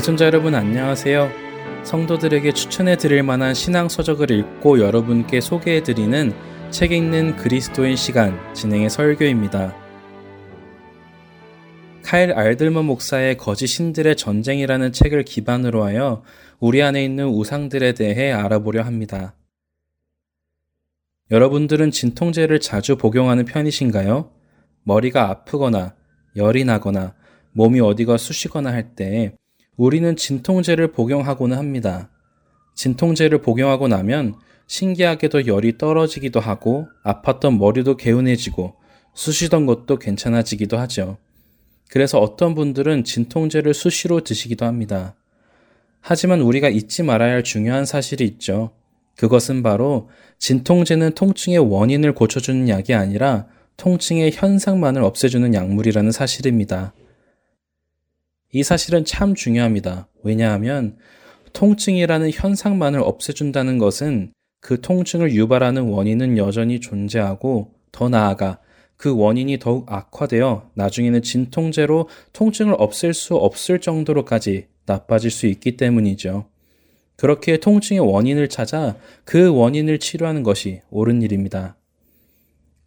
애청자 여러분 안녕하세요. 성도들에게 추천해 드릴 만한 신앙 서적을 읽고 여러분께 소개해 드리는 책 읽는 그리스도인 시간 진행의 설교입니다. 카일 알들먼 목사의 거짓 신들의 전쟁이라는 책을 기반으로 하여 우리 안에 있는 우상들에 대해 알아보려 합니다. 여러분들은 진통제를 자주 복용하는 편이신가요? 머리가 아프거나 열이 나거나 몸이 어디가 쑤시거나 할 때 우리는 진통제를 복용하고는 합니다. 진통제를 복용하고 나면 신기하게도 열이 떨어지기도 하고 아팠던 머리도 개운해지고 쑤시던 것도 괜찮아지기도 하죠. 그래서 어떤 분들은 진통제를 수시로 드시기도 합니다. 하지만 우리가 잊지 말아야 할 중요한 사실이 있죠. 그것은 바로 진통제는 통증의 원인을 고쳐주는 약이 아니라 통증의 현상만을 없애주는 약물이라는 사실입니다. 이 사실은 참 중요합니다. 왜냐하면 통증이라는 현상만을 없애준다는 것은 그 통증을 유발하는 원인은 여전히 존재하고 더 나아가 그 원인이 더욱 악화되어 나중에는 진통제로 통증을 없앨 수 없을 정도로까지 나빠질 수 있기 때문이죠. 그렇게 통증의 원인을 찾아 그 원인을 치료하는 것이 옳은 일입니다.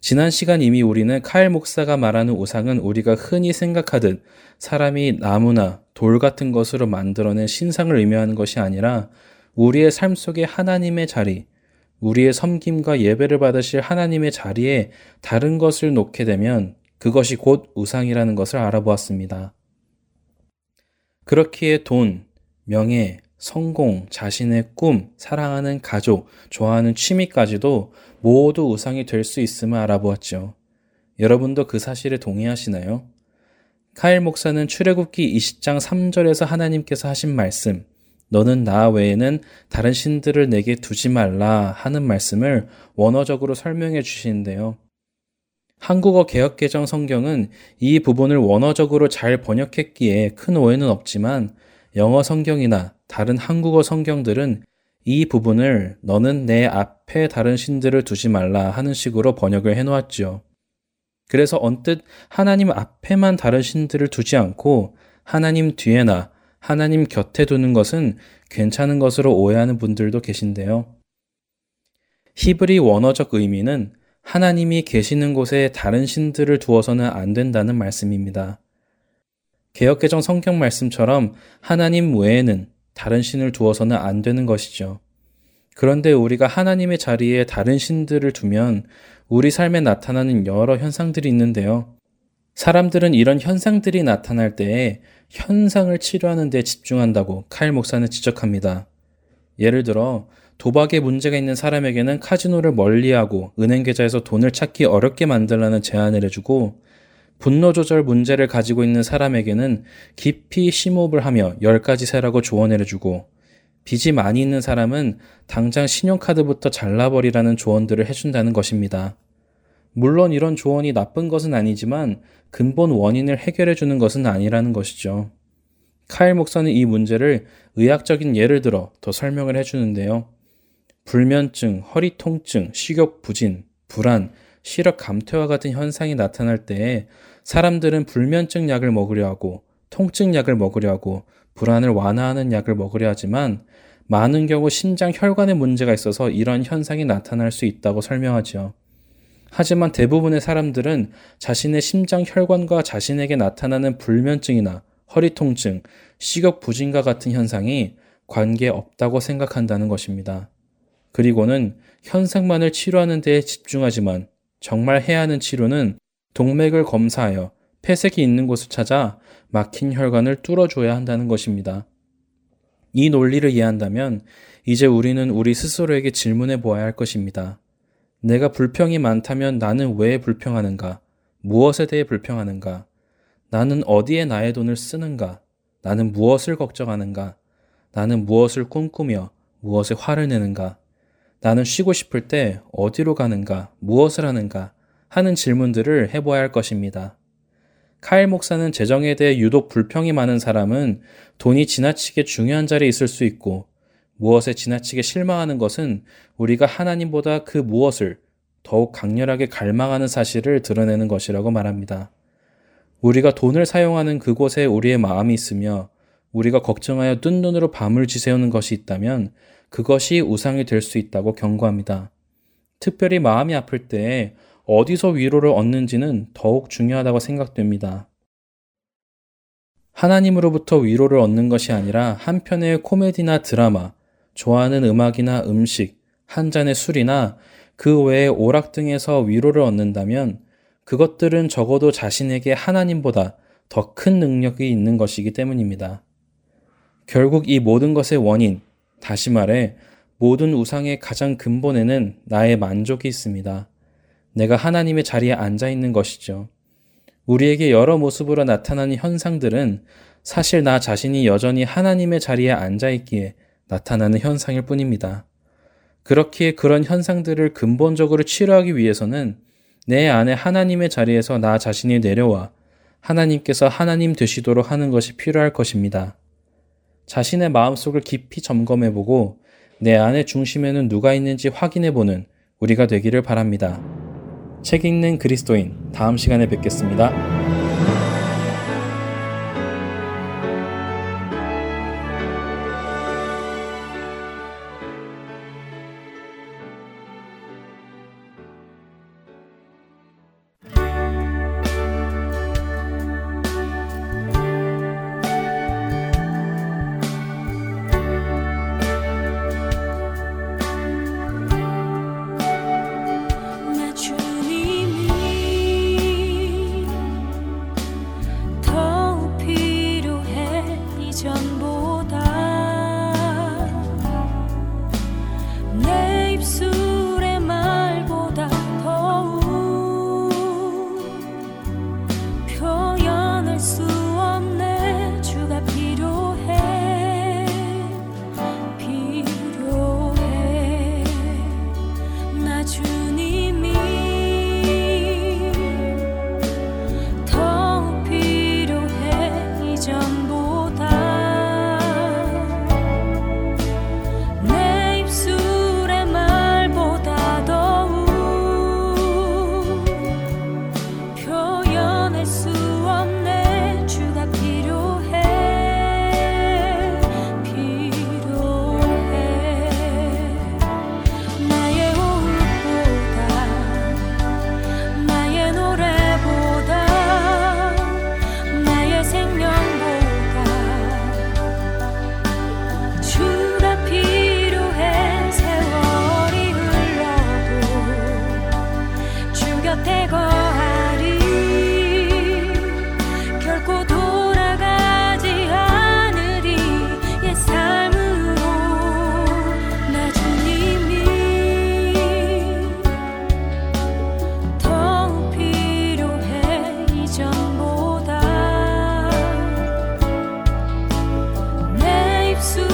지난 시간 이미 우리는 카일 목사가 말하는 우상은 우리가 흔히 생각하듯 사람이 나무나 돌 같은 것으로 만들어낸 신상을 의미하는 것이 아니라 우리의 삶 속에 하나님의 자리, 우리의 섬김과 예배를 받으실 하나님의 자리에 다른 것을 놓게 되면 그것이 곧 우상이라는 것을 알아보았습니다. 그렇기에 돈, 명예, 성공, 자신의 꿈, 사랑하는 가족, 좋아하는 취미까지도 모두 우상이 될 수 있음을 알아보았죠. 여러분도 그 사실에 동의하시나요? 카일 목사는 출애굽기 20장 3절에서 하나님께서 하신 말씀, 너는 나 외에는 다른 신들을 내게 두지 말라 하는 말씀을 원어적으로 설명해 주시는데요. 한국어 개혁개정 성경은 이 부분을 원어적으로 잘 번역했기에 큰 오해는 없지만 영어 성경이나 다른 한국어 성경들은 이 부분을 너는 내 앞에 다른 신들을 두지 말라 하는 식으로 번역을 해 놓았죠. 그래서 언뜻 하나님 앞에만 다른 신들을 두지 않고 하나님 뒤에나 하나님 곁에 두는 것은 괜찮은 것으로 오해하는 분들도 계신데요. 히브리 원어적 의미는 하나님이 계시는 곳에 다른 신들을 두어서는 안 된다는 말씀입니다. 개혁개정 성경 말씀처럼 하나님 외에는 다른 신을 두어서는 안 되는 것이죠. 그런데 우리가 하나님의 자리에 다른 신들을 두면 우리 삶에 나타나는 여러 현상들이 있는데요. 사람들은 이런 현상들이 나타날 때에 현상을 치료하는 데 집중한다고 칼 목사는 지적합니다. 예를 들어 도박에 문제가 있는 사람에게는 카지노를 멀리하고 은행 계좌에서 돈을 찾기 어렵게 만들라는 제안을 해주고 분노 조절 문제를 가지고 있는 사람에게는 깊이 심호흡을 하며 10가지 세라고 조언을 해주고 빚이 많이 있는 사람은 당장 신용카드부터 잘라버리라는 조언들을 해준다는 것입니다. 물론 이런 조언이 나쁜 것은 아니지만 근본 원인을 해결해 주는 것은 아니라는 것이죠. 카일 목사는 이 문제를 의학적인 예를 들어 더 설명을 해주는데요. 불면증, 허리 통증, 식욕 부진, 불안, 시력 감퇴와 같은 현상이 나타날 때에 사람들은 불면증 약을 먹으려 하고 통증 약을 먹으려 하고 불안을 완화하는 약을 먹으려 하지만 많은 경우 심장 혈관에 문제가 있어서 이런 현상이 나타날 수 있다고 설명하지요. 하지만 대부분의 사람들은 자신의 심장 혈관과 자신에게 나타나는 불면증이나 허리 통증, 식욕 부진과 같은 현상이 관계 없다고 생각한다는 것입니다. 그리고는 현상만을 치료하는 데에 집중하지만 정말 해야 하는 치료는 동맥을 검사하여 폐색이 있는 곳을 찾아 막힌 혈관을 뚫어줘야 한다는 것입니다. 이 논리를 이해한다면 이제 우리는 우리 스스로에게 질문해 보아야 할 것입니다. 내가 불평이 많다면 나는 왜 불평하는가? 무엇에 대해 불평하는가? 나는 어디에 나의 돈을 쓰는가? 나는 무엇을 걱정하는가? 나는 무엇을 꿈꾸며 무엇에 화를 내는가? 나는 쉬고 싶을 때 어디로 가는가? 무엇을 하는가? 하는 질문들을 해보아야 할 것입니다. 카일 목사는 재정에 대해 유독 불평이 많은 사람은 돈이 지나치게 중요한 자리에 있을 수 있고 무엇에 지나치게 실망하는 것은 우리가 하나님보다 그 무엇을 더욱 강렬하게 갈망하는 사실을 드러내는 것이라고 말합니다. 우리가 돈을 사용하는 그곳에 우리의 마음이 있으며 우리가 걱정하여 뜬 눈으로 밤을 지새우는 것이 있다면 그것이 우상이 될 수 있다고 경고합니다. 특별히 마음이 아플 때 어디서 위로를 얻는지는 더욱 중요하다고 생각됩니다. 하나님으로부터 위로를 얻는 것이 아니라 한편의 코미디나 드라마, 좋아하는 음악이나 음식, 한 잔의 술이나 그 외의 오락 등에서 위로를 얻는다면 그것들은 적어도 자신에게 하나님보다 더 큰 능력이 있는 것이기 때문입니다. 결국 이 모든 것의 원인, 다시 말해 모든 우상의 가장 근본에는 나의 만족이 있습니다. 내가 하나님의 자리에 앉아 있는 것이죠. 우리에게 여러 모습으로 나타나는 현상들은 사실 나 자신이 여전히 하나님의 자리에 앉아 있기에 나타나는 현상일 뿐입니다. 그렇기에 그런 현상들을 근본적으로 치료하기 위해서는 내 안에 하나님의 자리에서 나 자신이 내려와 하나님께서 하나님 되시도록 하는 것이 필요할 것입니다. 자신의 마음속을 깊이 점검해보고 내 안의 중심에는 누가 있는지 확인해보는 우리가 되기를 바랍니다. 책 읽는 그리스도인 다음 시간에 뵙겠습니다. jumble. soon.